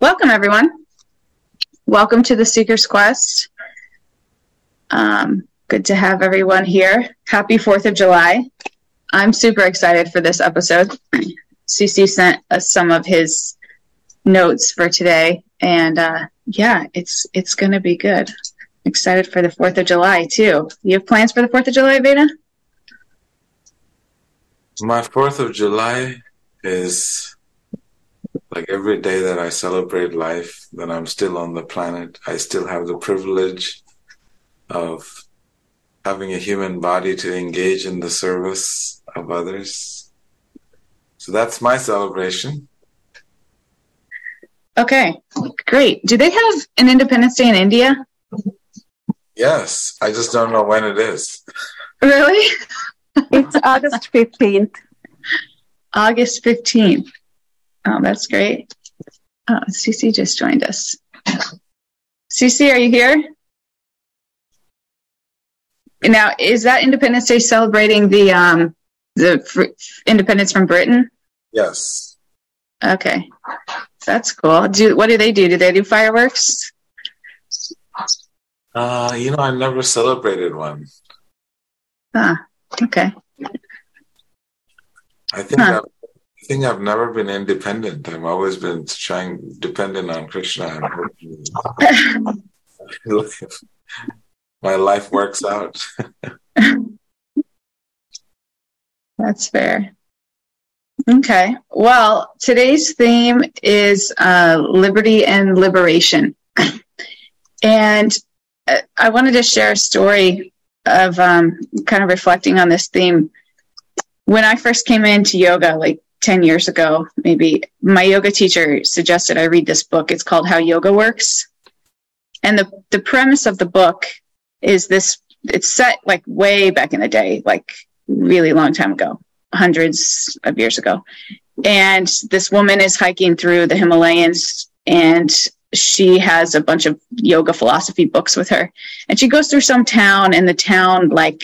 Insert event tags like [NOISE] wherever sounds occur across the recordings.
Welcome, everyone. Welcome to the Seeker's Quest. Um, good to have everyone here. Happy 4th of July. I'm super excited for this episode. CC sent us some of his notes for today, and uh, yeah, it's it's going to be good. Excited for the 4th of July, too. You have plans for the 4th of July, Veda? My 4th of July is like every day that I celebrate life, that I'm still on the planet, I still have the privilege of having a human body to engage in the service of others. So that's my celebration. Okay, great. Do they have an Independence Day in India? Yes, I just don't know when it is. Really? it's August 15th. August 15th. Oh, that's great. Oh, CC just joined us. CC, are you here? Now, is that Independence Day celebrating the um, the fr- independence from Britain? Yes. Okay, that's cool. Do what do they do? Do they do fireworks? Uh, you know, I never celebrated one. Ah, okay. I think huh. I think I've never been independent. I've always been trying dependent on Krishna. [LAUGHS] My life works out. [LAUGHS] That's fair. Okay. Well, today's theme is uh, liberty and liberation. [CLEARS THROAT] and uh, I wanted to share a story of um, kind of reflecting on this theme. When I first came into yoga, like 10 years ago, maybe, my yoga teacher suggested I read this book. It's called How Yoga Works. And the, the premise of the book is this it's set like way back in the day, like really long time ago, hundreds of years ago. And this woman is hiking through the Himalayas and she has a bunch of yoga philosophy books with her. And she goes through some town and the town like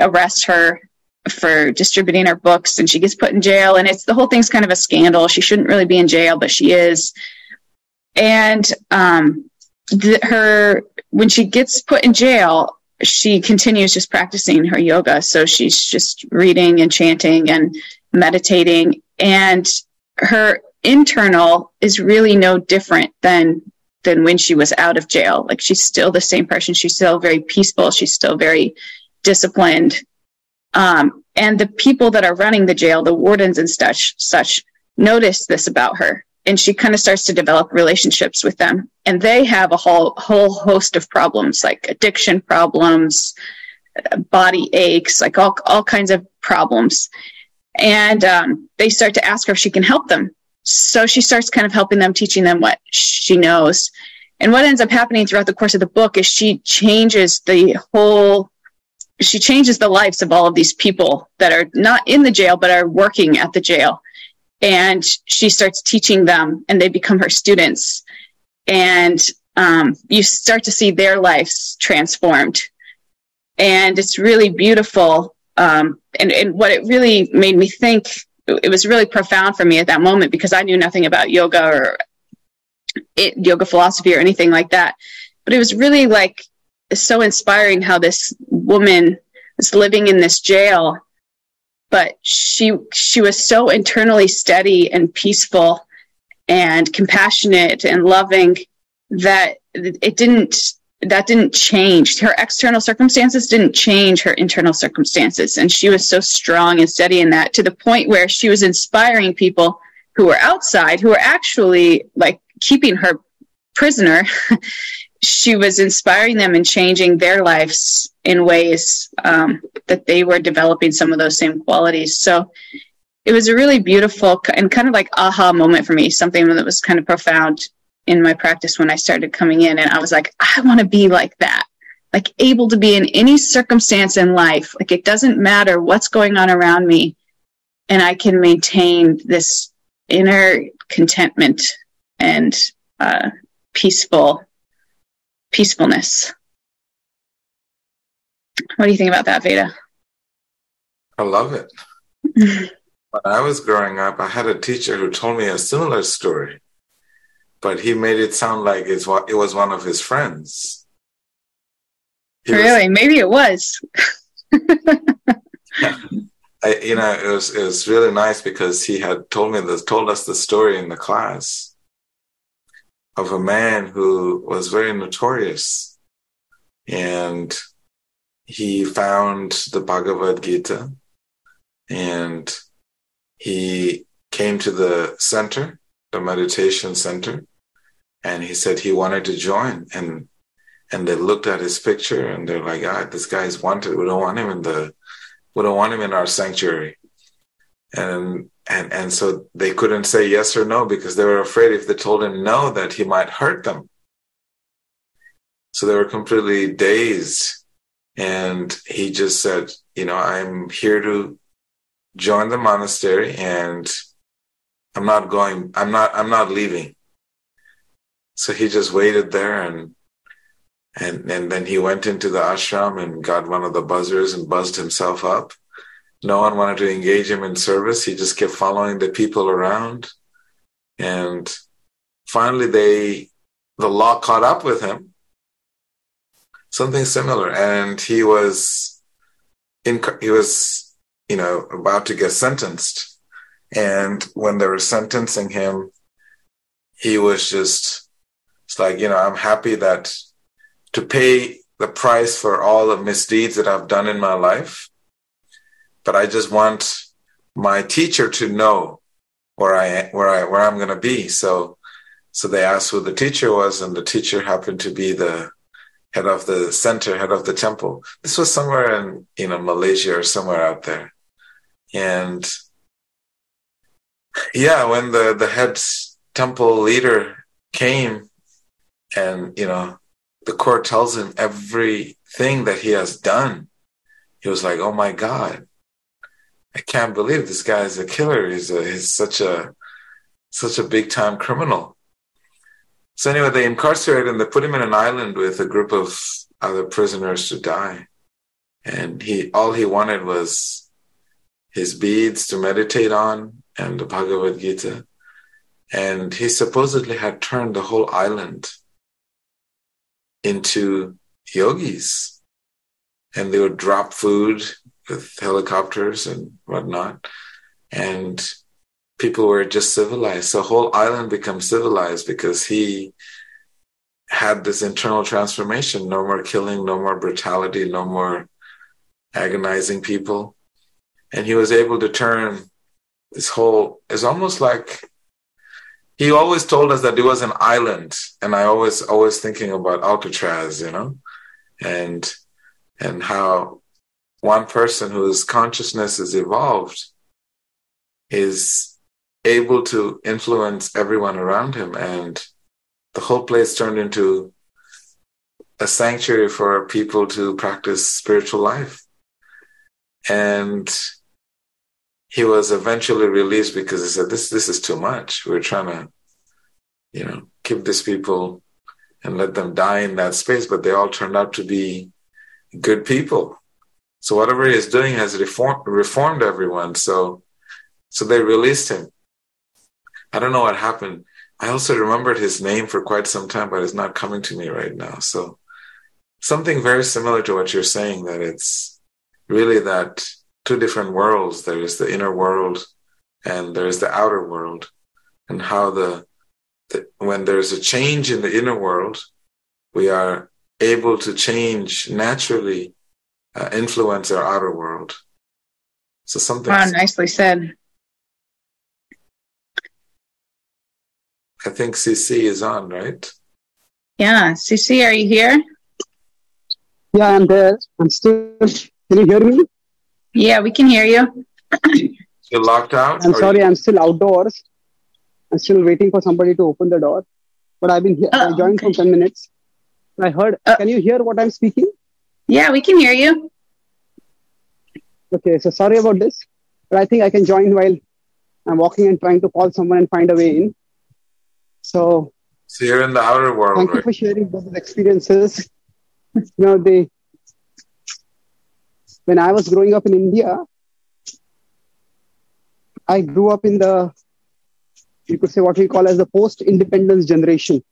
arrests her for distributing her books and she gets put in jail and it's the whole thing's kind of a scandal. She shouldn't really be in jail, but she is. And um the, her when she gets put in jail, she continues just practicing her yoga. So she's just reading and chanting and meditating and her internal is really no different than than when she was out of jail. Like she's still the same person. She's still very peaceful. She's still very disciplined. Um, and the people that are running the jail, the wardens and such, such notice this about her. And she kind of starts to develop relationships with them. And they have a whole, whole host of problems like addiction problems, body aches, like all, all kinds of problems. And um, they start to ask her if she can help them so she starts kind of helping them, teaching them what she knows. And what ends up happening throughout the course of the book is she changes the whole, she changes the lives of all of these people that are not in the jail, but are working at the jail. And she starts teaching them and they become her students. And um, you start to see their lives transformed. And it's really beautiful. Um, and, and what it really made me think it was really profound for me at that moment because I knew nothing about yoga or it, yoga philosophy or anything like that. But it was really like so inspiring how this woman was living in this jail, but she she was so internally steady and peaceful and compassionate and loving that it didn't that didn't change. Her external circumstances didn't change her internal circumstances. And she was so strong and steady in that to the point where she was inspiring people who were outside, who were actually like keeping her prisoner. [LAUGHS] she was inspiring them and changing their lives in ways um, that they were developing some of those same qualities. So it was a really beautiful and kind of like aha moment for me, something that was kind of profound in my practice when I started coming in. And I was like, I want to be like that, like able to be in any circumstance in life. Like it doesn't matter what's going on around me. And I can maintain this inner contentment and uh, peaceful peacefulness. What do you think about that, Veda? I love it. [LAUGHS] when I was growing up, I had a teacher who told me a similar story but he made it sound like it's what it was one of his friends. He really? Was, Maybe it was. [LAUGHS] I, you know, it was it was really nice because he had told me this, told us the story in the class of a man who was very notorious, and he found the Bhagavad Gita, and he came to the center, the meditation center, and he said he wanted to join, and and they looked at his picture and they're like, ah, this guy's wanted. We don't want him in the we don't want him in our sanctuary. And and and so they couldn't say yes or no because they were afraid if they told him no that he might hurt them. So they were completely dazed. And he just said, you know, I'm here to join the monastery and I'm not going, I'm not, I'm not leaving. So he just waited there and and, and then he went into the ashram and got one of the buzzers and buzzed himself up. No one wanted to engage him in service. He just kept following the people around. And finally they, the law caught up with him. Something similar. And he was in, he was, you know, about to get sentenced. And when they were sentencing him, he was just, it's like, you know, I'm happy that to pay the price for all the misdeeds that I've done in my life. But I just want my teacher to know where I where I where I'm going to be. So so they asked who the teacher was, and the teacher happened to be the head of the center, head of the temple. This was somewhere in you know Malaysia or somewhere out there, and yeah, when the the head temple leader came, and you know the court tells him everything that he has done. He was like, "Oh my God, I can't believe this guy is a killer. He's a he's such a such a big time criminal." So anyway, they incarcerate him. They put him in an island with a group of other prisoners to die, and he all he wanted was his beads to meditate on and the Bhagavad Gita. And he supposedly had turned the whole island into yogis. And they would drop food with helicopters and whatnot. And people were just civilized. So whole island becomes civilized because he had this internal transformation. No more killing, no more brutality, no more agonizing people. And he was able to turn this whole, it's almost like he always told us that it was an island, and I always always thinking about Alcatraz, you know, and and how one person whose consciousness is evolved is able to influence everyone around him, and the whole place turned into a sanctuary for people to practice spiritual life, and he was eventually released because he said, "This this is too much. We're trying to, you know, keep these people and let them die in that space." But they all turned out to be good people. So whatever he is doing has reformed reformed everyone. So so they released him. I don't know what happened. I also remembered his name for quite some time, but it's not coming to me right now. So something very similar to what you're saying that it's really that two different worlds. There is the inner world and there is the outer world, and how the, the when there's a change in the inner world, we are able to change naturally, uh, influence our outer world. So something. Wow, nicely said. I think CC is on, right? Yeah, CC, are you here? Yeah, I'm there. I'm still. Can you hear me? Yeah, we can hear you. You're locked out? I'm sorry, you... I'm still outdoors. I'm still waiting for somebody to open the door. But I've been here. Oh, I joined okay. for 10 minutes. I heard. Uh, can you hear what I'm speaking? Yeah, we can hear you. Okay, so sorry about this. But I think I can join while I'm walking and trying to call someone and find a way in. So, so you're in the outer world. Thank right? you for sharing those experiences. [LAUGHS] you know, they when I was growing up in India, I grew up in the you could say what we call as the post-independence generation.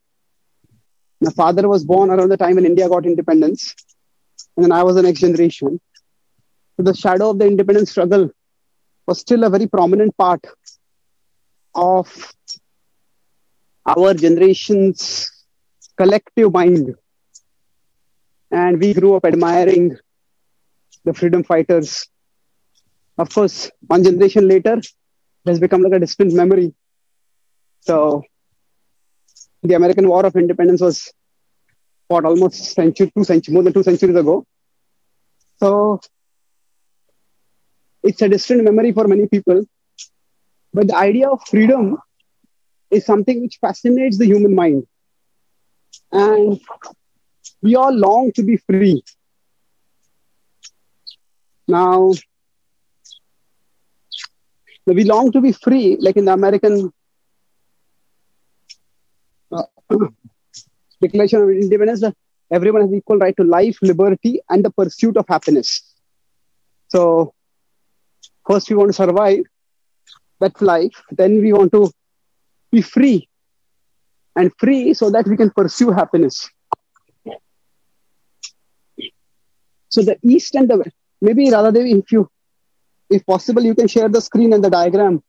My father was born around the time when India got independence, and then I was the next generation. The shadow of the independence struggle was still a very prominent part of our generation's collective mind. And we grew up admiring the freedom fighters. Of course, one generation later, it has become like a distant memory. So, the American War of Independence was almost century, two centuries, more than two centuries ago. So, it's a distant memory for many people. But the idea of freedom is something which fascinates the human mind. And we all long to be free. Now, we long to be free, like in the American uh, Declaration of Independence, everyone has equal right to life, liberty, and the pursuit of happiness. So, first we want to survive that life, then we want to be free and free so that we can pursue happiness. So the east and the west, maybe Radhadevi, if you, if possible, you can share the screen and the diagram.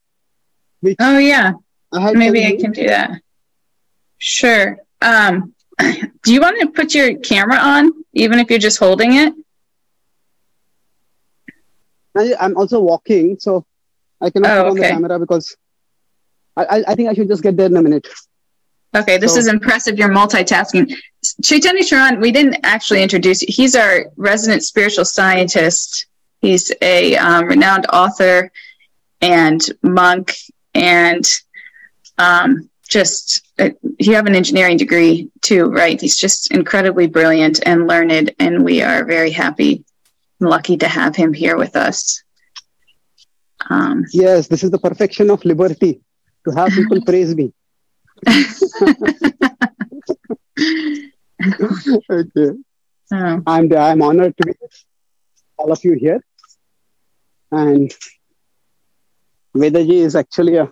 oh yeah, I maybe I can do that. Sure. Um, [LAUGHS] do you want to put your camera on, even if you're just holding it? I'm also walking, so I cannot oh, put on the camera because I, I think I should just get there in a minute. Okay, this so. is impressive. You're multitasking. Chaitanya Charan, we didn't actually introduce you. He's our resident spiritual scientist. He's a um, renowned author and monk, and um, just uh, you have an engineering degree too, right? He's just incredibly brilliant and learned, and we are very happy and lucky to have him here with us. Um, yes, this is the perfection of liberty to have people [LAUGHS] praise me. [LAUGHS] okay. Oh. I'm, I'm honored to be with all of you here. And Vedaji is actually a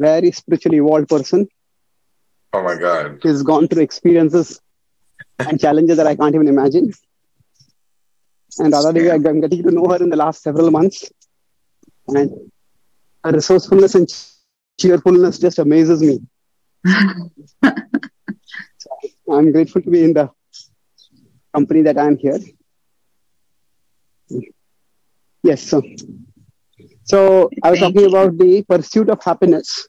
very spiritually evolved person. Oh my God. She's gone through experiences and challenges that I can't even imagine. And Radha I'm getting to know her in the last several months. And her resourcefulness and cheerfulness just amazes me. [LAUGHS] so I'm grateful to be in the company that I'm here. Yes, so, so I was Thank talking you. about the pursuit of happiness.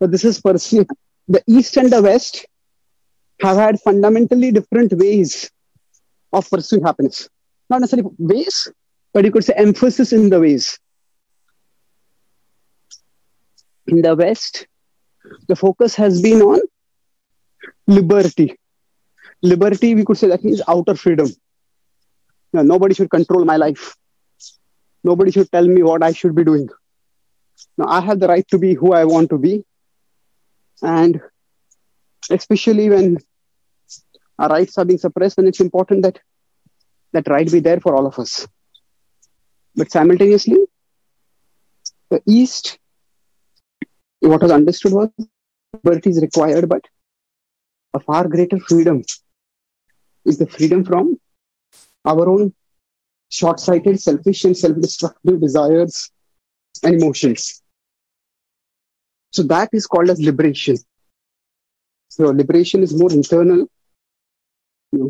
So this is pursuit. The East and the West have had fundamentally different ways of pursuing happiness. Not necessarily ways, but you could say emphasis in the ways. In the West, the focus has been on liberty. Liberty, we could say that means outer freedom. Now, nobody should control my life. Nobody should tell me what I should be doing. Now, I have the right to be who I want to be. And especially when our rights are being suppressed, then it's important that that right be there for all of us. But simultaneously, the East what was understood was liberty is required, but a far greater freedom is the freedom from our own short-sighted, selfish, and self-destructive desires and emotions. So that is called as liberation. So liberation is more internal. Hmm.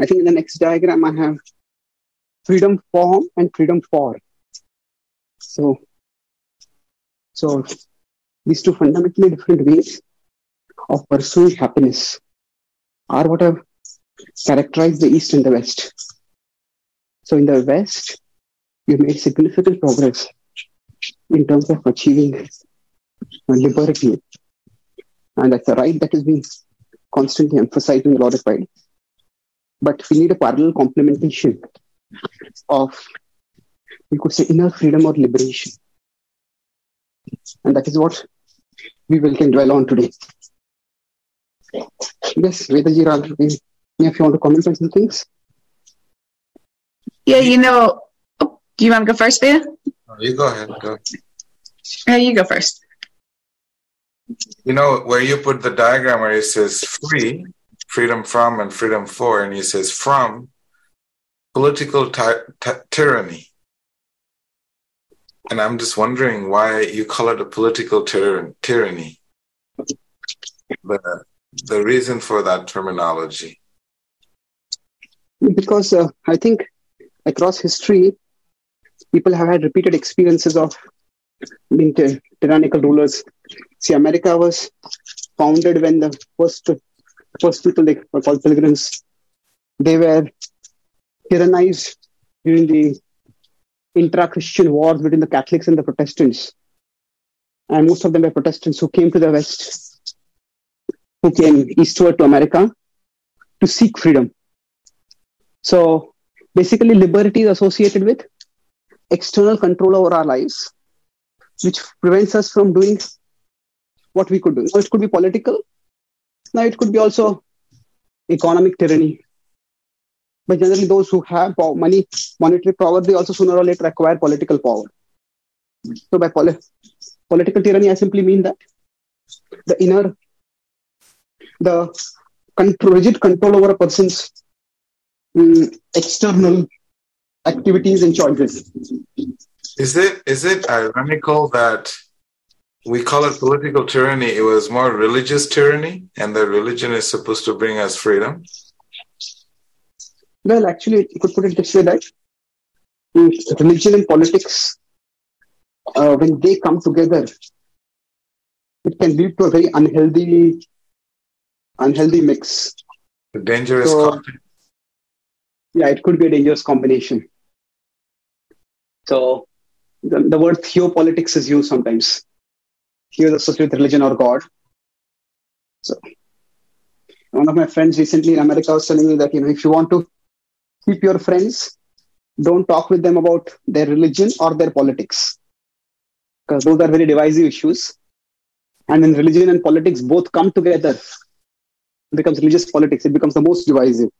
I think in the next diagram I have freedom from and freedom for. So so these two fundamentally different ways of pursuing happiness are what have characterized the East and the West. So in the West, we made significant progress in terms of achieving liberty. And that's a right that is being constantly emphasized and glorified. But we need a parallel complementation of, we could say, inner freedom or liberation. And that is what we will can dwell on today. Yes, Vedaji, if you want to comment on some things. Yeah, you know, do you want to go first, Veda? You go ahead. Go. Uh, you go first. You know, where you put the diagram where it says free, freedom from, and freedom for, and it says from political ty- ty- tyranny. And I'm just wondering why you call it a political tyr- tyranny. The, the reason for that terminology. Because uh, I think across history, people have had repeated experiences of being ty- tyrannical rulers. See, America was founded when the first first people they were called pilgrims. They were tyrannized during the intra-Christian wars between the Catholics and the Protestants, and most of them were Protestants who came to the West, who came eastward to America to seek freedom. So basically, liberty is associated with external control over our lives, which prevents us from doing what we could do. Now, it could be political. Now, it could be also economic tyranny. But generally, those who have power, money, monetary power, they also sooner or later acquire political power. So, by poli- political tyranny, I simply mean that the inner, the control, rigid control over a person's mm, external activities and choices. Is it is it ironical that we call it political tyranny? It was more religious tyranny, and that religion is supposed to bring us freedom. Well, actually, you could put it this way that religion and politics, uh, when they come together, it can lead to a very unhealthy, unhealthy mix. The dangerous So- Yeah, it could be a dangerous combination. So, the, the word theopolitics is used sometimes. Theo is associated with religion or God. So, one of my friends recently in America was telling me that you know if you want to keep your friends, don't talk with them about their religion or their politics, because those are very divisive issues. And when religion and politics both come together, it becomes religious politics. It becomes the most divisive.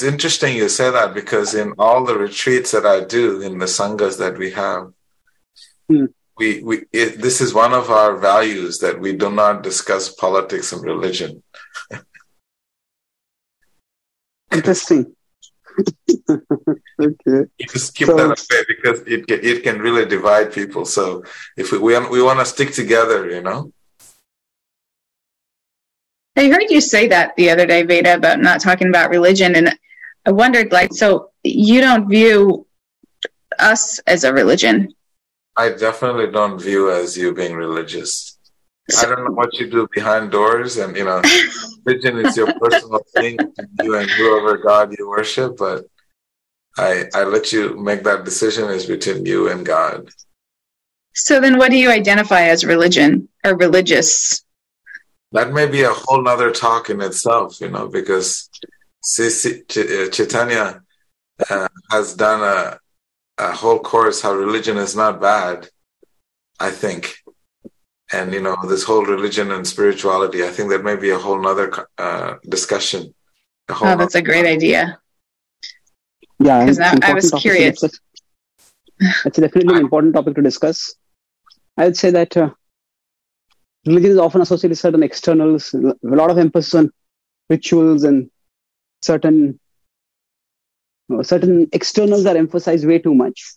It's interesting you say that because in all the retreats that I do in the sanghas that we have, Hmm. we we it, this is one of our values that we do not discuss politics and religion. [LAUGHS] Interesting. [LAUGHS] okay. You just keep So- that away because it can, it can really divide people. So if we we, we want to stick together, you know. I heard you say that the other day, Veda, about not talking about religion, and I wondered, like, so you don't view us as a religion? I definitely don't view as you being religious. I don't know what you do behind doors, and you know, [LAUGHS] religion is your personal thing, you and whoever God you worship. But I I let you make that decision is between you and God. So then, what do you identify as religion or religious? That may be a whole nother talk in itself, you know, because Chaitanya uh, has done a a whole course how religion is not bad. I think. And you know this whole religion and spirituality. I think that may be a whole nother uh, discussion. A whole Oh, that's a great idea. Yeah, 'Cause now I was topic to curious. It's definitely an [LAUGHS] important topic to discuss. I would say that uh, religion is often associated with certain externals, a lot of emphasis on rituals and certain uh, certain externals are emphasized way too much.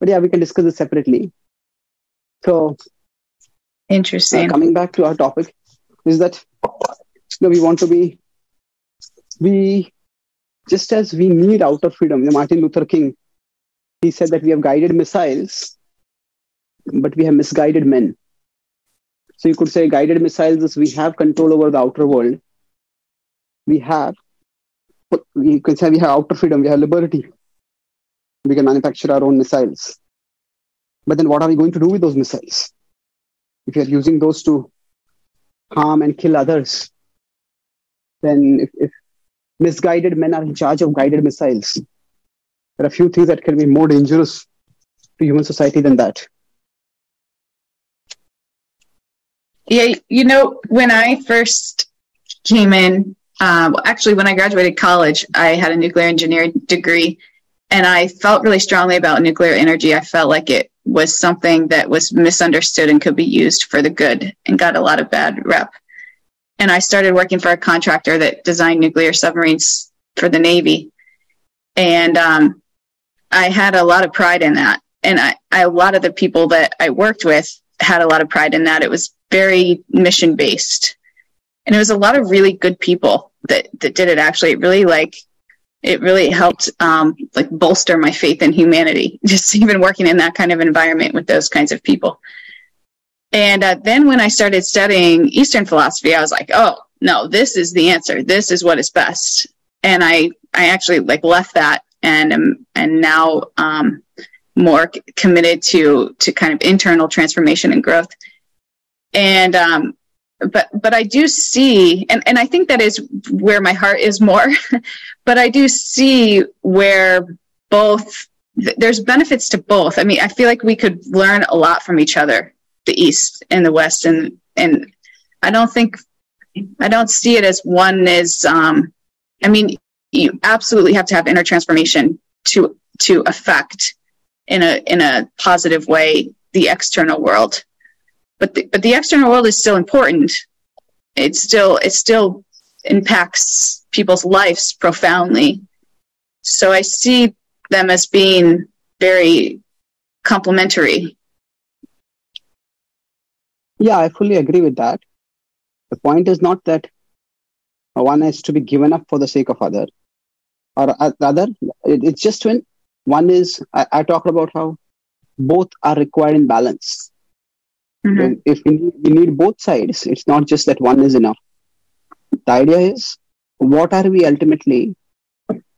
But yeah, we can discuss this separately. So uh, Interesting. coming back to our topic is that you know, we want to be we just as we need outer freedom you know, martin luther king he said that we have guided missiles but we have misguided men so you could say guided missiles is we have control over the outer world we have you can say we have outer freedom we have liberty. We can manufacture our own missiles. But then what are we going to do with those missiles? If you're using those to harm and kill others, then if, if misguided men are in charge of guided missiles, there are a few things that can be more dangerous to human society than that. Yeah, you know, when I first came in, uh, well, actually, when I graduated college, I had a nuclear engineering degree, and I felt really strongly about nuclear energy. I felt like it was something that was misunderstood and could be used for the good and got a lot of bad rep. And I started working for a contractor that designed nuclear submarines for the Navy. And um, I had a lot of pride in that. And I, I, a lot of the people that I worked with had a lot of pride in that. It was very mission based. And it was a lot of really good people that, that did it actually. It really like it really helped um, like bolster my faith in humanity [LAUGHS] just even working in that kind of environment with those kinds of people. And uh, then when i started studying eastern philosophy i was like oh no this is the answer. This is what is best. And i i actually like left that and am and now um, more committed to to kind of internal transformation and growth. And um, but but I do see, and and I think that is where my heart is more. [LAUGHS] but I do see where both there's benefits to both. I mean, I feel like we could learn a lot from each other, the East and the West, and and I don't think I don't see it as one is. Um, I mean, you absolutely have to have inner transformation to to affect in a in a positive way the external world but the, but the external world is still important. It still it still impacts people's lives profoundly. So I see them as being very complementary. Yeah, I fully agree with that. The point is not that one has to be given up for the sake of other, or uh, other. It's just when one is. I, I talked about how both are required in balance. Mm-hmm. If we need, we need both sides, it's not just that one is enough. The idea is, what are we ultimately,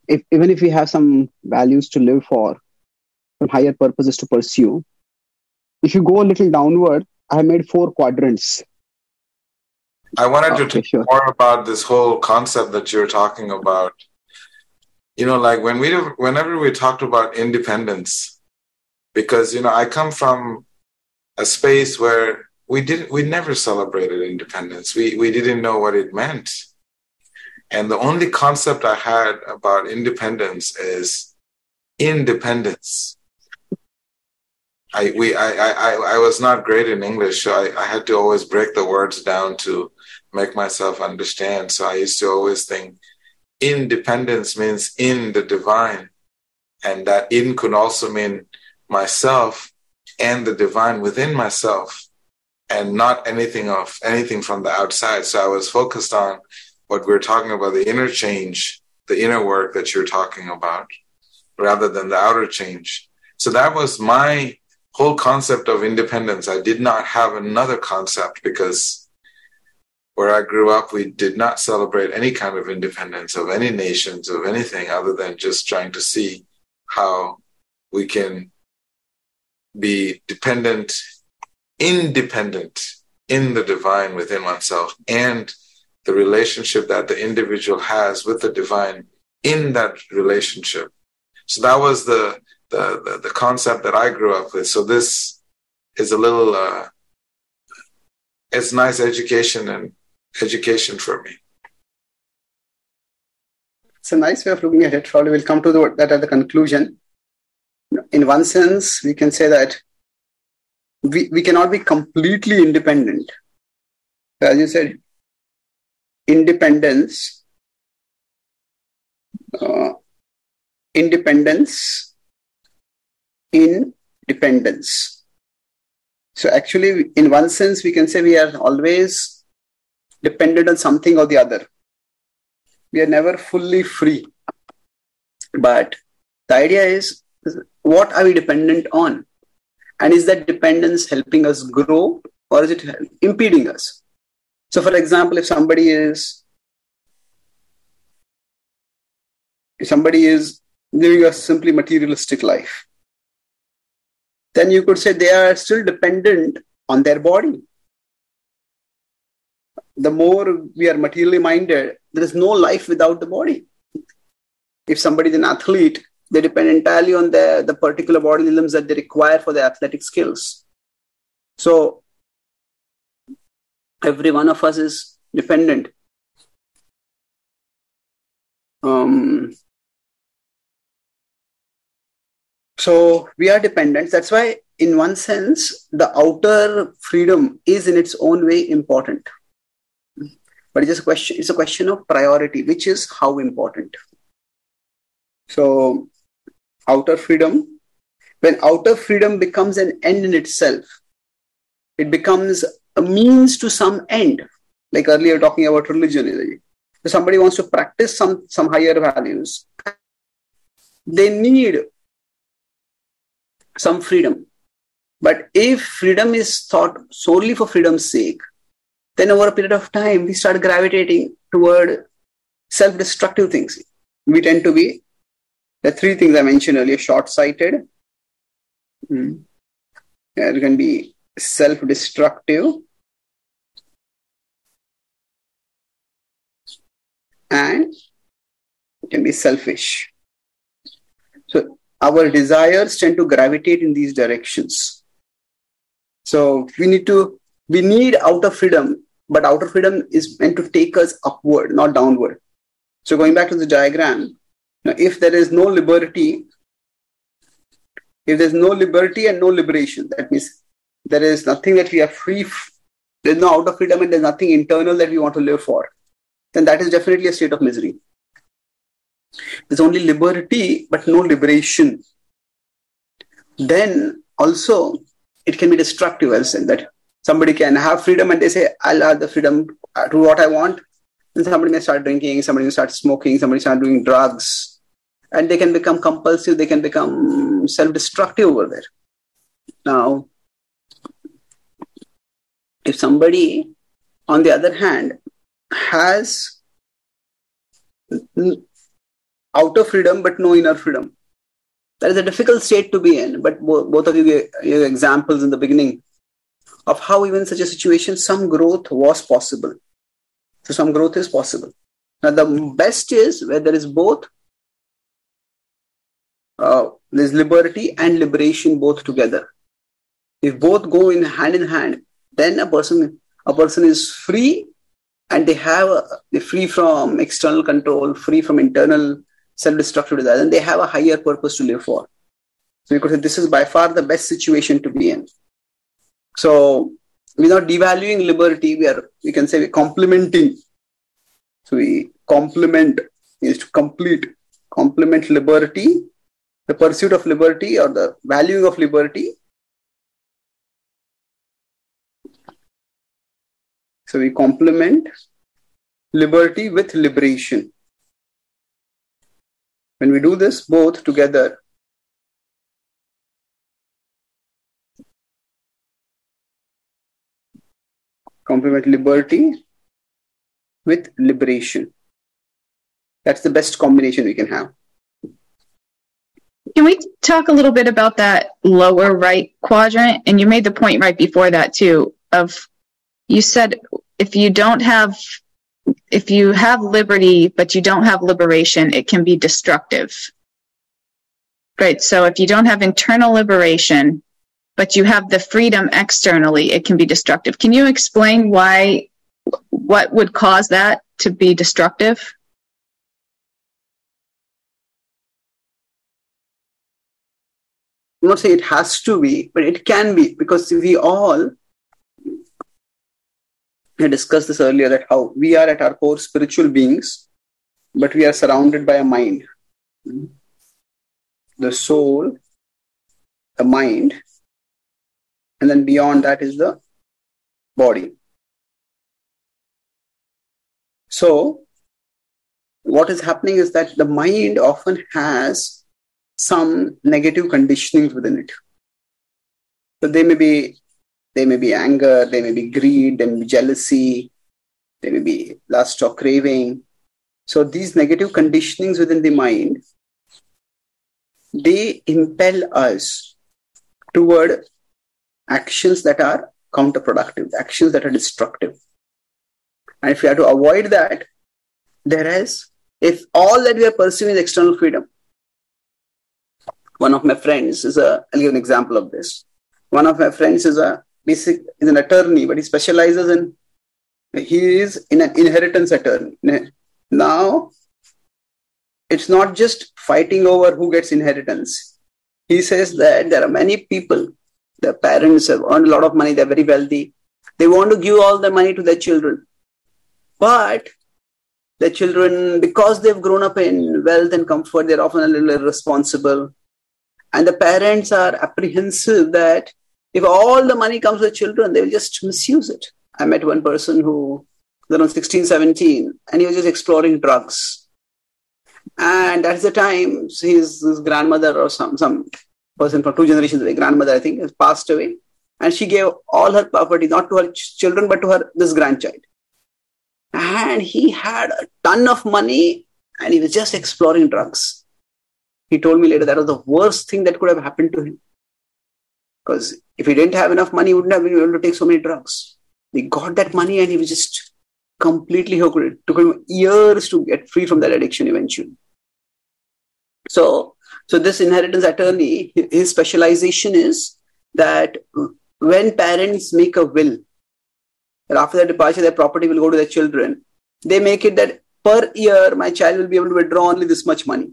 if, even if we have some values to live for, some higher purposes to pursue, if you go a little downward, I made four quadrants. I wanted okay, to talk sure. more about this whole concept that you're talking about. You know, like when we, whenever we talked about independence, because you know, I come from a space where we didn't we never celebrated independence. We we didn't know what it meant. And the only concept I had about independence is independence. I we I I I was not great in English, so I, I had to always break the words down to make myself understand. So I used to always think independence means in the divine. And that in could also mean myself and the divine within myself and not anything of anything from the outside. So I was focused on what we're talking about, the inner change, the inner work that you're talking about, rather than the outer change. So that was my whole concept of independence. I did not have another concept because where I grew up, we did not celebrate any kind of independence of any nations, of anything other than just trying to see how we can be dependent, independent in the divine within oneself and the relationship that the individual has with the divine in that relationship. So that was the the, the, the concept that I grew up with. So this is a little uh, it's nice education and education for me. It's a nice way of looking at it. Probably we'll come to the, that at the conclusion in one sense, we can say that we, we cannot be completely independent. As you said, independence, uh, independence in dependence. So, actually, in one sense, we can say we are always dependent on something or the other. We are never fully free. But the idea is what are we dependent on? And is that dependence helping us grow or is it impeding us? So, for example, if somebody is if somebody is living a simply materialistic life, then you could say they are still dependent on their body. The more we are materially minded, there is no life without the body. If somebody is an athlete, they depend entirely on the, the particular body limbs that they require for their athletic skills. So every one of us is dependent. Um, so we are dependent. That's why, in one sense, the outer freedom is in its own way important. But it's a question, it's a question of priority, which is how important. So outer freedom, when outer freedom becomes an end in itself, it becomes a means to some end. Like earlier talking about religion. If somebody wants to practice some, some higher values, they need some freedom. But if freedom is thought solely for freedom's sake, then over a period of time, we start gravitating toward self destructive things. We tend to be the three things I mentioned earlier short sighted, mm. it can be self destructive, and it can be selfish. So our desires tend to gravitate in these directions. So we need to we need outer freedom, but outer freedom is meant to take us upward, not downward. So going back to the diagram, if there is no liberty, if there's no liberty and no liberation, that means there is nothing that we are free, f- there's no outer freedom and there's nothing internal that we want to live for, then that is definitely a state of misery. There's only liberty, but no liberation. Then also, it can be destructive, in that somebody can have freedom and they say, I'll have the freedom to what I want. And somebody may start drinking, somebody may start smoking, somebody start doing drugs, and they can become compulsive, they can become self destructive over there. Now, if somebody, on the other hand, has outer freedom but no inner freedom. That is a difficult state to be in, but both of you gave examples in the beginning of how even such a situation, some growth was possible. So some growth is possible. Now the best is where there is both uh, there's liberty and liberation both together. If both go in hand in hand, then a person a person is free and they have a, they're free from external control, free from internal self-destructive desires, and they have a higher purpose to live for. So you could say this is by far the best situation to be in. So without devaluing liberty, we are we can say we're complementing. So we complement is to complete, complement liberty, the pursuit of liberty or the valuing of liberty. So we complement liberty with liberation. When we do this both together, complement liberty with liberation. That's the best combination we can have. Can we talk a little bit about that lower right quadrant? And you made the point right before that too of you said if you don't have if you have liberty but you don't have liberation, it can be destructive. Right. So if you don't have internal liberation, but you have the freedom externally, it can be destructive. Can you explain why, what would cause that to be destructive? Not saying it has to be, but it can be because we all I discussed this earlier that how we are at our core spiritual beings, but we are surrounded by a mind. The soul, the mind, and then beyond that is the body. So, what is happening is that the mind often has some negative conditionings within it. So, they may be they may be anger, they may be greed, they may be jealousy, they may be lust or craving. So these negative conditionings within the mind, they impel us toward actions that are counterproductive, actions that are destructive. And if we have to avoid that, there is, if all that we are pursuing is external freedom, one of my friends is a, I'll give an example of this. One of my friends is a basic is an attorney, but he specializes in he is in an inheritance attorney. Now it's not just fighting over who gets inheritance. he says that there are many people, the parents have earned a lot of money, they're very wealthy. They want to give all the money to their children. But the children, because they've grown up in wealth and comfort, they're often a little irresponsible. And the parents are apprehensive that if all the money comes to the children, they will just misuse it. I met one person who was around 16, 17, and he was just exploring drugs. And at the time, his, his grandmother or some, some person from two generations away, grandmother, I think, has passed away. And she gave all her property, not to her children, but to her this grandchild. And he had a ton of money and he was just exploring drugs. He told me later that was the worst thing that could have happened to him. Because if he didn't have enough money, he wouldn't have been able to take so many drugs. He got that money and he was just completely hooked. It took him years to get free from that addiction eventually. So, so this inheritance attorney, his specialization is that when parents make a will, that after their departure, their property will go to their children, they make it that per year, my child will be able to withdraw only this much money.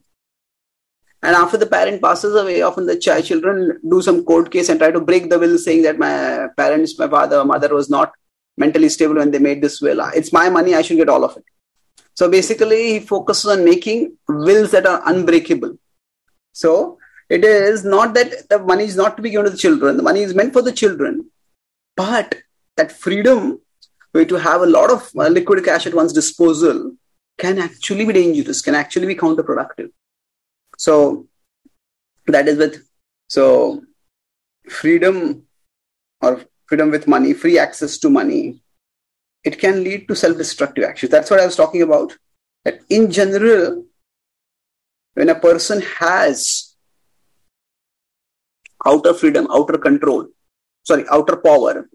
And after the parent passes away, often the child, children do some court case and try to break the will, saying that my parents, my father mother was not mentally stable when they made this will. It's my money, I should get all of it. So basically, he focuses on making wills that are unbreakable. So it is not that the money is not to be given to the children, the money is meant for the children, but that freedom to have a lot of uh, liquid cash at one's disposal can actually be dangerous, can actually be counterproductive. So that is with so freedom or freedom with money, free access to money, it can lead to self-destructive actions. That's what I was talking about. That in general, when a person has outer freedom, outer control, sorry, outer power,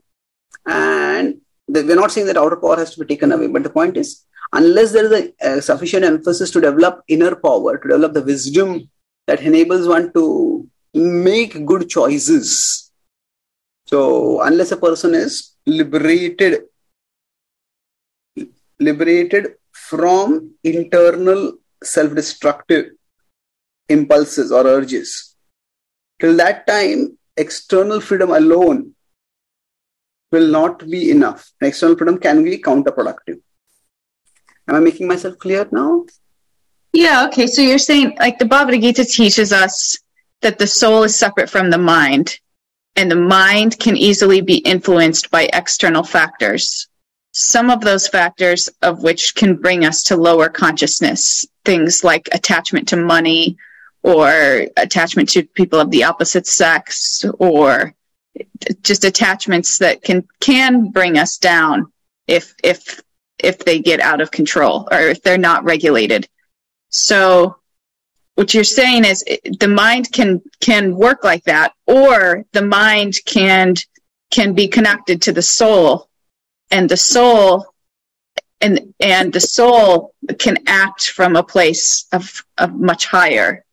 and we're not saying that outer power has to be taken away, but the point is unless there is a, a sufficient emphasis to develop inner power, to develop the wisdom that enables one to make good choices. So, unless a person is liberated, liberated from internal self-destructive impulses or urges, till that time, external freedom alone will not be enough. External freedom can be counterproductive. Am I making myself clear now? Yeah, okay. So you're saying, like, the Bhagavad Gita teaches us that the soul is separate from the mind, and the mind can easily be influenced by external factors. Some of those factors of which can bring us to lower consciousness, things like attachment to money or attachment to people of the opposite sex or just attachments that can can bring us down if if if they get out of control or if they're not regulated. So what you're saying is eh, the mind can can work like that or the mind can can be connected to the soul and the soul and and the soul can act from a place of of much higher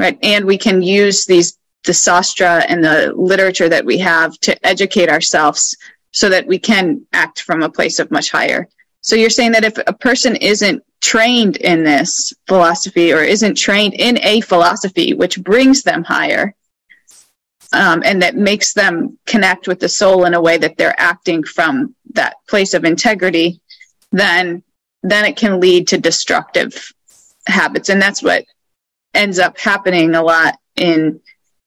right and we can use these the sastra and the literature that we have to educate ourselves so that we can act from a place of much higher so you're saying that if a person isn't trained in this philosophy or isn't trained in a philosophy which brings them higher um, and that makes them connect with the soul in a way that they're acting from that place of integrity, then then it can lead to destructive habits, and that's what ends up happening a lot in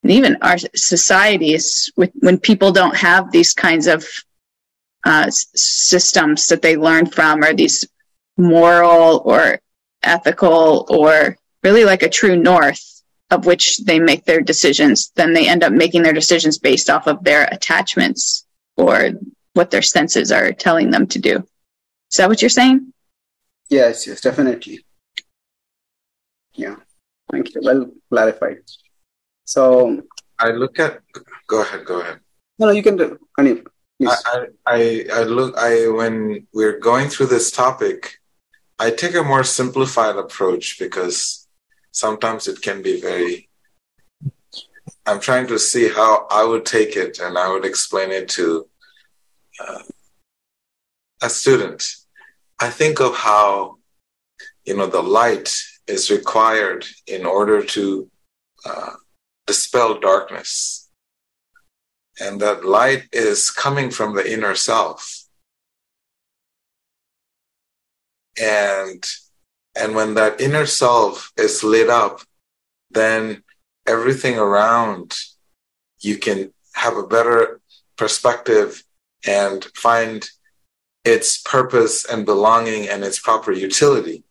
even our societies with, when people don't have these kinds of uh, systems that they learn from are these moral or ethical or really like a true north of which they make their decisions then they end up making their decisions based off of their attachments or what their senses are telling them to do is that what you're saying yes yes definitely yeah thank you well clarified so I look at. Go ahead. Go ahead. no no you can do Anil, please. I, I I look. I when we're going through this topic, I take a more simplified approach because sometimes it can be very. I'm trying to see how I would take it, and I would explain it to uh, a student. I think of how you know the light is required in order to uh, dispel darkness. And that light is coming from the inner self. And and when that inner self is lit up, then everything around you can have a better perspective and find its purpose and belonging and its proper utility.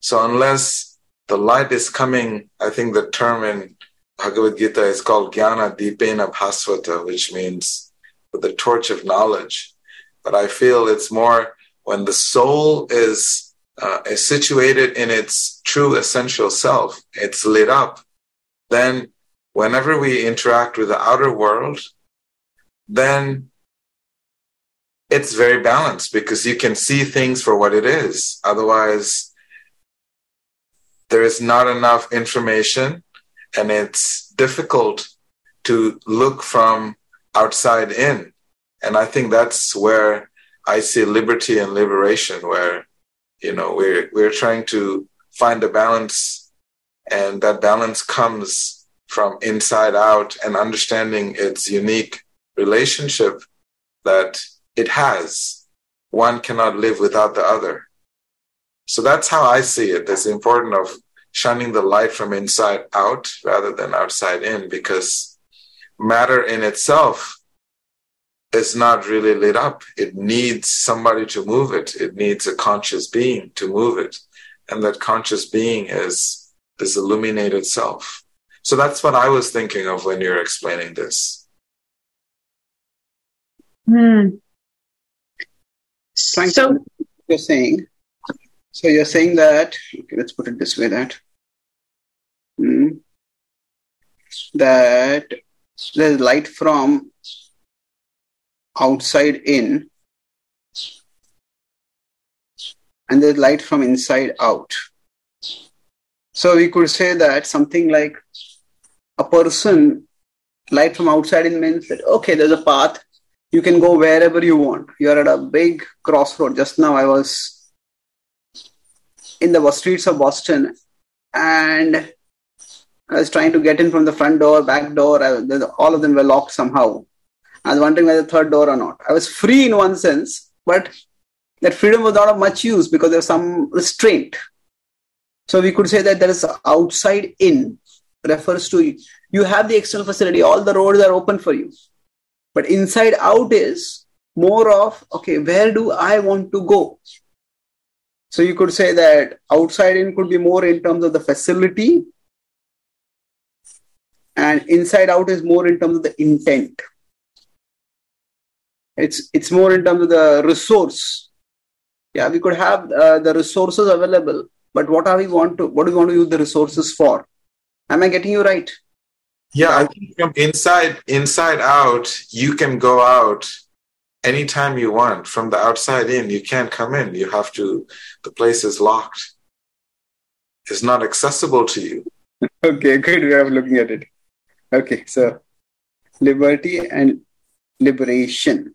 So unless the light is coming, I think the term in Bhagavad Gita is called Jnana Dipena Bhasvata, which means the torch of knowledge. But I feel it's more when the soul is, uh, is situated in its true essential self, it's lit up, then whenever we interact with the outer world, then it's very balanced because you can see things for what it is. Otherwise, there is not enough information and it's difficult to look from outside in. And I think that's where I see liberty and liberation, where, you know, we're, we're trying to find a balance and that balance comes from inside out and understanding its unique relationship that it has. One cannot live without the other. So that's how I see it. It's important of shining the light from inside out rather than outside in because matter in itself is not really lit up. It needs somebody to move it. It needs a conscious being to move it. And that conscious being is this illuminated self. So that's what I was thinking of when you're explaining this. Hmm. Thank so, you're saying. So you're saying that, okay, let's put it this way that, hmm, that there's light from outside in and there's light from inside out. So we could say that something like a person, light from outside in means that, okay, there's a path, you can go wherever you want. You're at a big crossroad. Just now I was in the streets of Boston and I was trying to get in from the front door, back door. I, all of them were locked somehow. I was wondering whether the third door or not. I was free in one sense, but that freedom was not of much use because there was some restraint. So we could say that there is outside in refers to you have the external facility, all the roads are open for you. But inside out is more of, okay, where do I want to go? So you could say that outside in could be more in terms of the facility, and inside out is more in terms of the intent. It's it's more in terms of the resource. Yeah, we could have uh, the resources available, but what are we want to what do we want to use the resources for? Am I getting you right? Yeah, I think from inside inside out, you can go out anytime you want. From the outside in, you can't come in. You have to the place is locked. It's not accessible to you. okay, good way of looking at it. Okay, so liberty and liberation.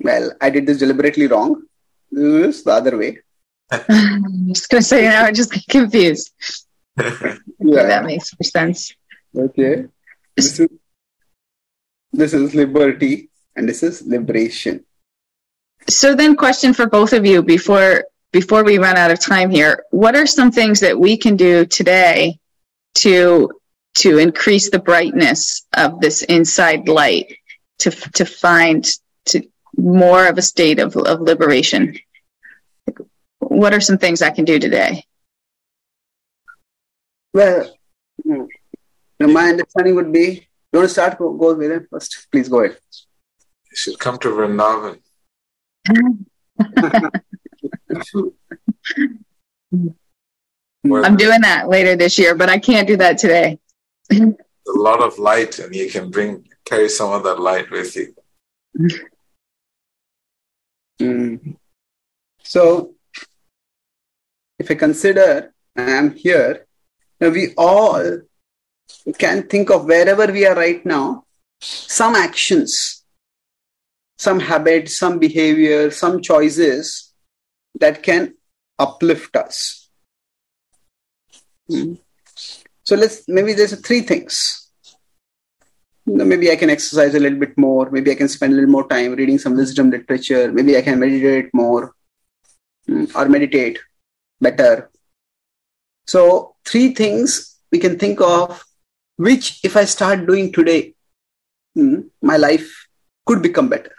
Well, I did this deliberately wrong. This is the other way. [LAUGHS] I'm just gonna say now I just get confused. [LAUGHS] yeah. That makes more sense. Okay. This is, this is liberty and this is liberation. So then question for both of you before before we run out of time here. What are some things that we can do today to to increase the brightness of this inside light to to find to more of a state of, of liberation? What are some things I can do today? Well, hmm. my understanding would be don't start? Go, go with it first. Please go ahead. You should come to Vrindavan. I'm doing that later this year, but I can't do that today. a lot of light, and you can bring carry some of that light with you. Mm. So, if I consider I am here now, we all can think of wherever we are right now, some actions, some habits, some behavior, some choices that can uplift us. Hmm. So let's maybe there's three things. Maybe I can exercise a little bit more. Maybe I can spend a little more time reading some wisdom literature. Maybe I can meditate more mm, or meditate better. So, three things we can think of which, if I start doing today, mm, my life could become better.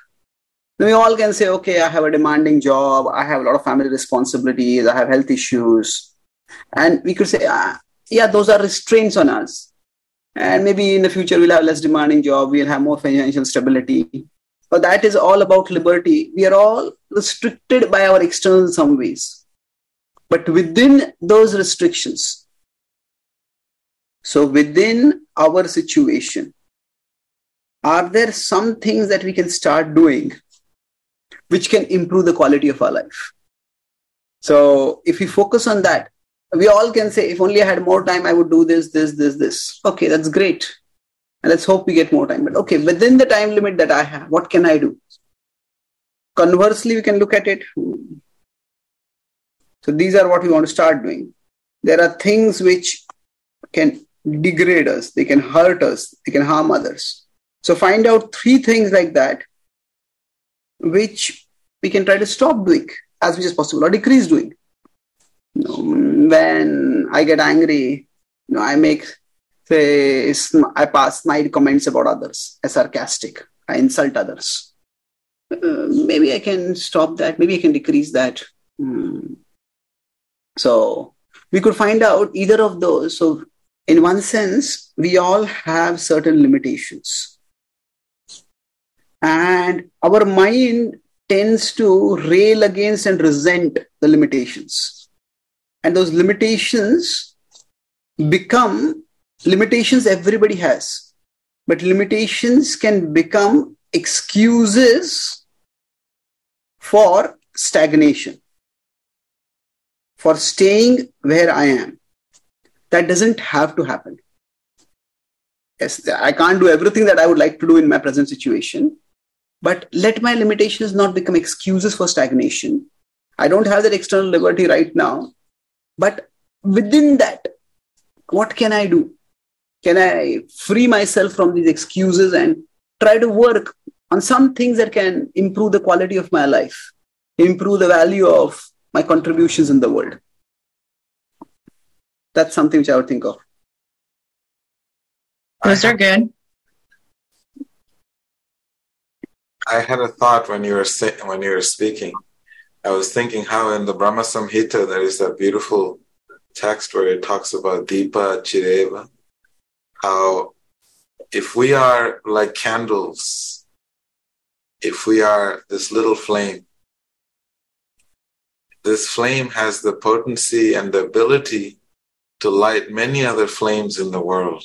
We all can say, okay, I have a demanding job, I have a lot of family responsibilities, I have health issues. And we could say, ah, yeah, those are restraints on us. And maybe in the future we'll have less demanding job, we'll have more financial stability. But that is all about liberty. We are all restricted by our external some ways. But within those restrictions, so within our situation, are there some things that we can start doing which can improve the quality of our life? So if we focus on that, we all can say, if only I had more time, I would do this, this, this, this. Okay, that's great. And let's hope we get more time. But okay, within the time limit that I have, what can I do? Conversely, we can look at it. So these are what we want to start doing. There are things which can degrade us, they can hurt us, they can harm others. So find out three things like that, which we can try to stop doing as much as possible or decrease doing. You know, when I get angry, you know, I make say I pass snide comments about others, as sarcastic. I insult others. Uh, maybe I can stop that. Maybe I can decrease that. Hmm. So we could find out either of those. So in one sense, we all have certain limitations, and our mind tends to rail against and resent the limitations. And those limitations become limitations everybody has. But limitations can become excuses for stagnation for staying where i am. That doesn't have to happen. Yes i can't do everything that i would like to do in my present situation but let my limitations not become excuses for stagnation i don't have that external liberty right now but within that, what can I do? Can I free myself from these excuses and try to work on some things that can improve the quality of my life, improve the value of my contributions in the world? That's something which I would think of. Those are good. I had a thought when you were say, when you were speaking. I was thinking how in the Brahma Samhita there is that beautiful text where it talks about Deepa Chireva, how if we are like candles, if we are this little flame, this flame has the potency and the ability to light many other flames in the world.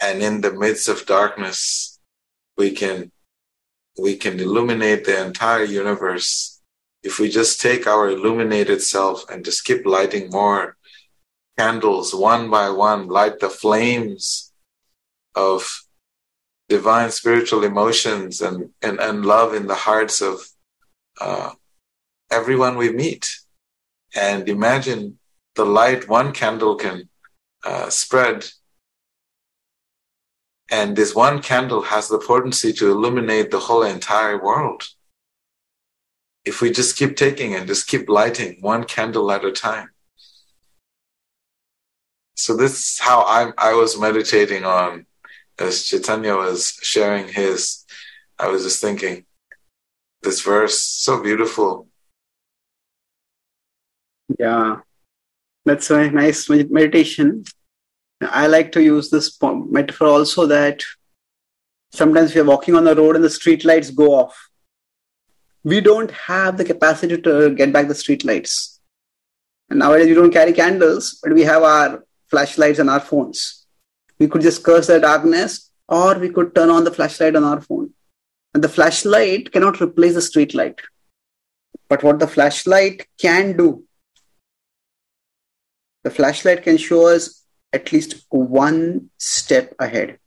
And in the midst of darkness, we can we can illuminate the entire universe if we just take our illuminated self and just keep lighting more candles one by one, light the flames of divine spiritual emotions and, and, and love in the hearts of uh, everyone we meet. And imagine the light one candle can uh, spread. And this one candle has the potency to illuminate the whole entire world if we just keep taking and just keep lighting one candle at a time. So this is how I I was meditating on as Chaitanya was sharing his. I was just thinking, this verse so beautiful. Yeah, that's a nice meditation. I like to use this metaphor also that sometimes we are walking on the road and the street lights go off we don't have the capacity to get back the street lights. And nowadays we don't carry candles, but we have our flashlights and our phones. We could just curse the darkness, or we could turn on the flashlight on our phone. And the flashlight cannot replace the street light. But what the flashlight can do, the flashlight can show us at least one step ahead.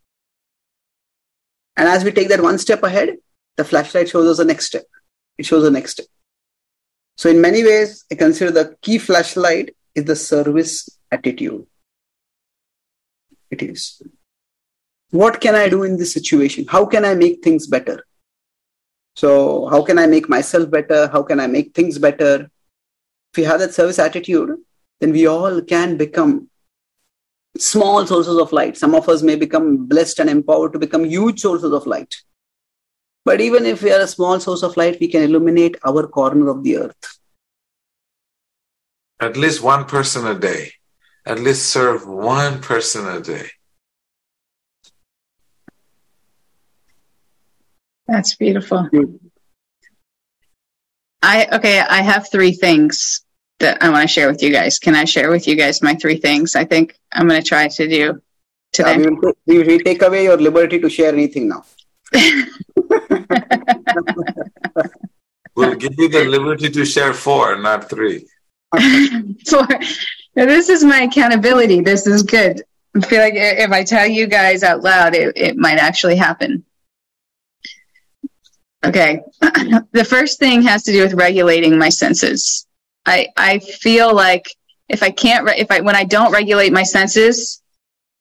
And as we take that one step ahead, the flashlight shows us the next step it shows the next step. So in many ways, I consider the key flashlight is the service attitude. it is. What can I do in this situation? How can I make things better? So, how can I make myself better? How can I make things better? If we have that service attitude, then we all can become small sources of light. Some of us may become blessed and empowered to become huge sources of light. But even if we are a small source of light, we can illuminate our corner of the earth. At least one person a day. At least serve one person a day. That's beautiful. Hmm. I okay, I have three things that I want to share with you guys. Can I share with you guys my three things? I think I'm going to try to do today. Uh, we, will, we will take away your liberty to share anything now. we'll give you the liberty to share four, not three. [LAUGHS] four. This is my accountability. This is good. I feel like if I tell you guys out loud, it, it might actually happen. Okay. [CLEARS THROAT] the first thing has to do with regulating my senses. I I feel like if I can't re- if I when I don't regulate my senses,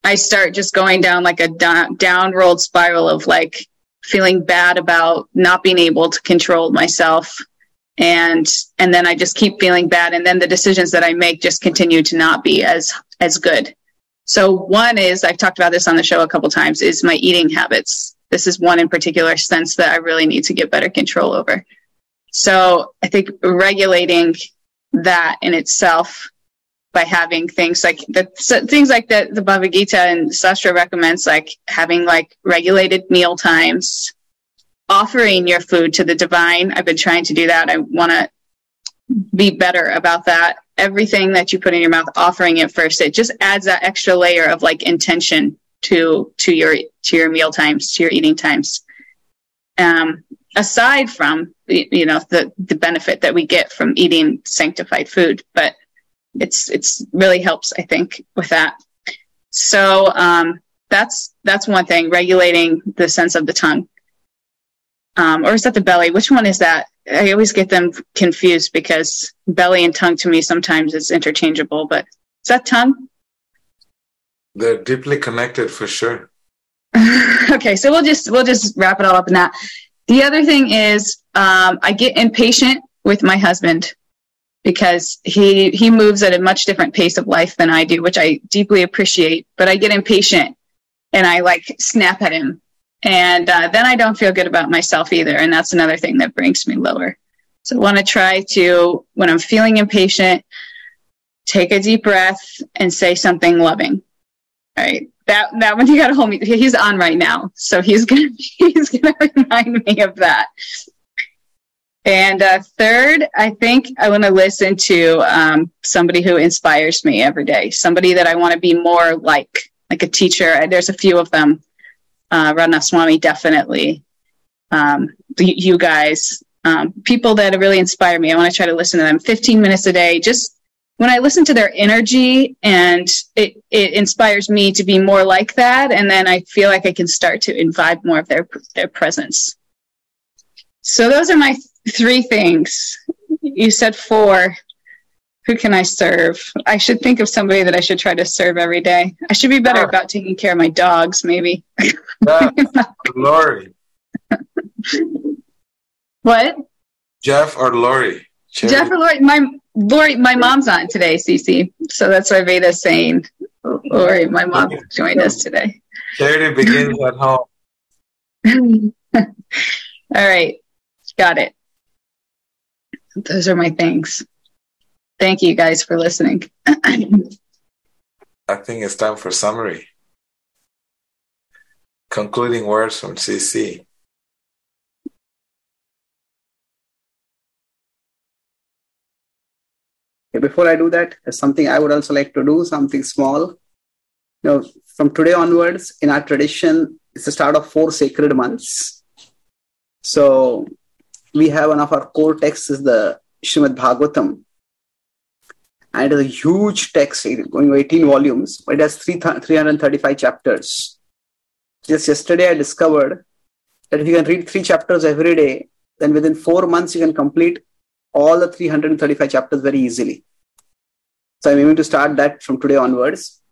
I start just going down like a down, down rolled spiral of like feeling bad about not being able to control myself and and then I just keep feeling bad and then the decisions that I make just continue to not be as as good. So one is I've talked about this on the show a couple times is my eating habits. This is one in particular sense that I really need to get better control over. So I think regulating that in itself by having things like the so things like the, the Bhagavad Gita and Sastra recommends like having like regulated meal times, offering your food to the divine. I've been trying to do that. I want to be better about that. Everything that you put in your mouth, offering it first, it just adds that extra layer of like intention to to your to your meal times, to your eating times. Um, aside from you know the the benefit that we get from eating sanctified food but it's it's really helps i think with that. So um, that's that's one thing regulating the sense of the tongue. Um, or is that the belly? Which one is that? I always get them confused because belly and tongue to me sometimes is interchangeable but is that tongue? They're deeply connected for sure. [LAUGHS] Okay so we'll just we'll just wrap it all up in that. The other thing is um, I get impatient with my husband because he he moves at a much different pace of life than I do, which I deeply appreciate. But I get impatient and I like snap at him, and uh, then I don't feel good about myself either, and that's another thing that brings me lower. So I want to try to when I'm feeling impatient, take a deep breath and say something loving. All right that that one you got to hold me. He's on right now, so he's gonna [LAUGHS] he's gonna [LAUGHS] remind me of that. And uh, third, I think I want to listen to um, somebody who inspires me every day. Somebody that I want to be more like, like a teacher. There's a few of them. Uh, Radhanath Swami, definitely. Um, you guys, um, people that really inspire me. I want to try to listen to them 15 minutes a day, just when I listen to their energy and it, it inspires me to be more like that. And then I feel like I can start to imbibe more of their, their presence. So those are my three things. You said four. Who can I serve? I should think of somebody that I should try to serve every day. I should be better ah. about taking care of my dogs, maybe. Yeah, Lori. what? Jeff or Lori? Cherry. Jeff or Lori? My Lori, my mom's on today, CC. So that's why Veda's saying, Lori, my mom joined us today. Charity begins at home. [LAUGHS] All right. Got it. Those are my things. Thank you guys for listening. I think it's time for summary. Concluding words from CC. before I do that, there's something I would also like to do, something small. You know, from today onwards, in our tradition, it's the start of four sacred months. So we have one of our core texts is the Srimad Bhagavatam. And it is a huge text, going 18 volumes, but it has 335 chapters. Just yesterday, I discovered that if you can read three chapters every day, then within four months, you can complete all the 335 chapters very easily. So I'm aiming to start that from today onwards.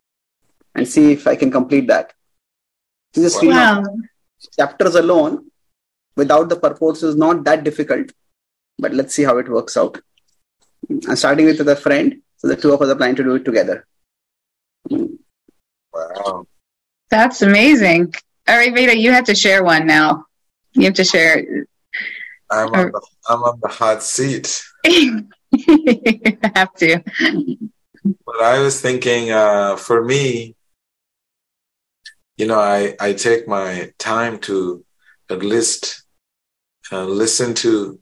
and see if I can complete that. This is Wow. chapters alone without the purpose is not that difficult, but let's see how it works out. I'm starting with the friend, so the two of us are planning to do it together. Wow. That's amazing. All right, Veda, you have to share one now. You have to share. I'm on the, I'm on the hot seat. you [LAUGHS] have to. But I was thinking, uh, for me, you know, I, I take my time to at least uh, listen to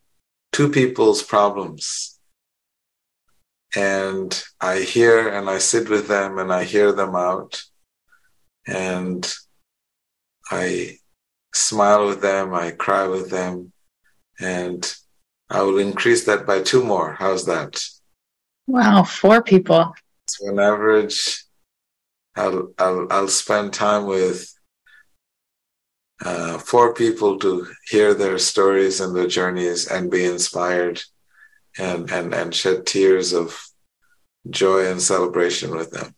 two people's problems. And I hear and I sit with them and I hear them out. And I smile with them, I cry with them, and I will increase that by two more. How's that? Wow, four people. So on average, I'll I'll I'll spend time with uh, four people to hear their stories and their journeys and be inspired and and and shed tears of joy and celebration with them.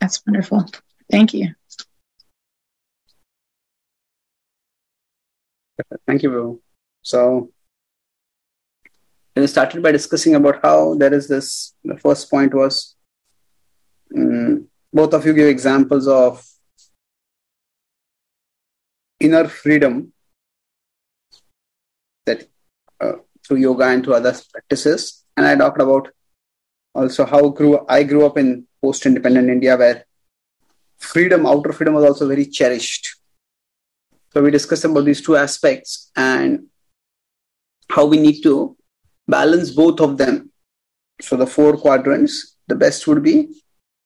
That's wonderful. Thank you. Thank you, Bro. So, we started by discussing about how there is this. The first point was um, both of you give examples of inner freedom that uh, through yoga and through other practices. And I talked about also how grew I grew up in post-independent India where freedom, outer freedom was also very cherished. So we discussed about these two aspects and how we need to balance both of them. So the four quadrants, the best would be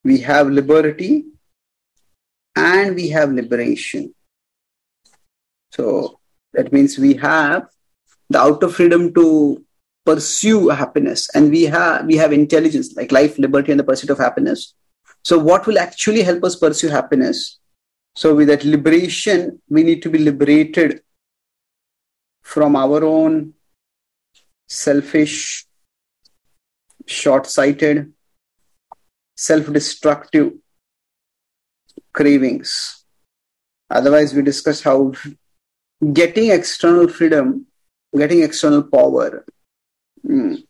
we have liberty and we have liberation. So that means we have the outer freedom to pursue happiness and we have we have intelligence like life liberty and the pursuit of happiness. So what will actually help us pursue happiness? So with that liberation we need to be liberated from our own selfish short-sighted self-destructive cravings. Otherwise we discussed how getting external freedom getting external power mm,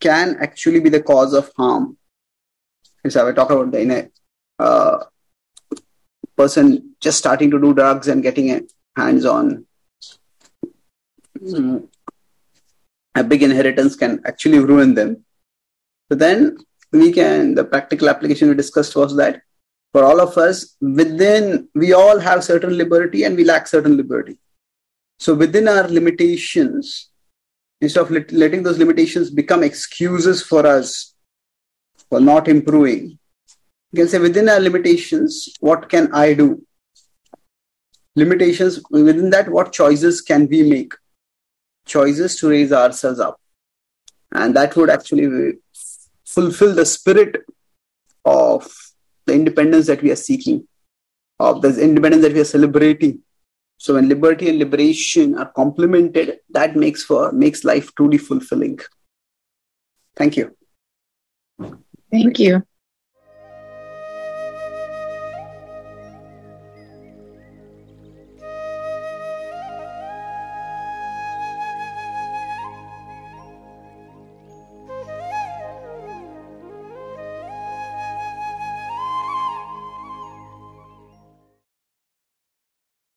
can actually be the cause of harm. So I talk about the in a uh, person just starting to do drugs and getting hands on mm, a big inheritance can actually ruin them. So then we can the practical application we discussed was that for all of us within we all have certain liberty and we lack certain liberty. So within our limitations, instead of let, letting those limitations become excuses for us for not improving, you can say within our limitations, what can I do? Limitations within that, what choices can we make? Choices to raise ourselves up. And that would actually fulfill the spirit of the independence that we are seeking, of the independence that we are celebrating. So when liberty and liberation are complemented, that makes for makes life truly fulfilling. Thank you. Thank you.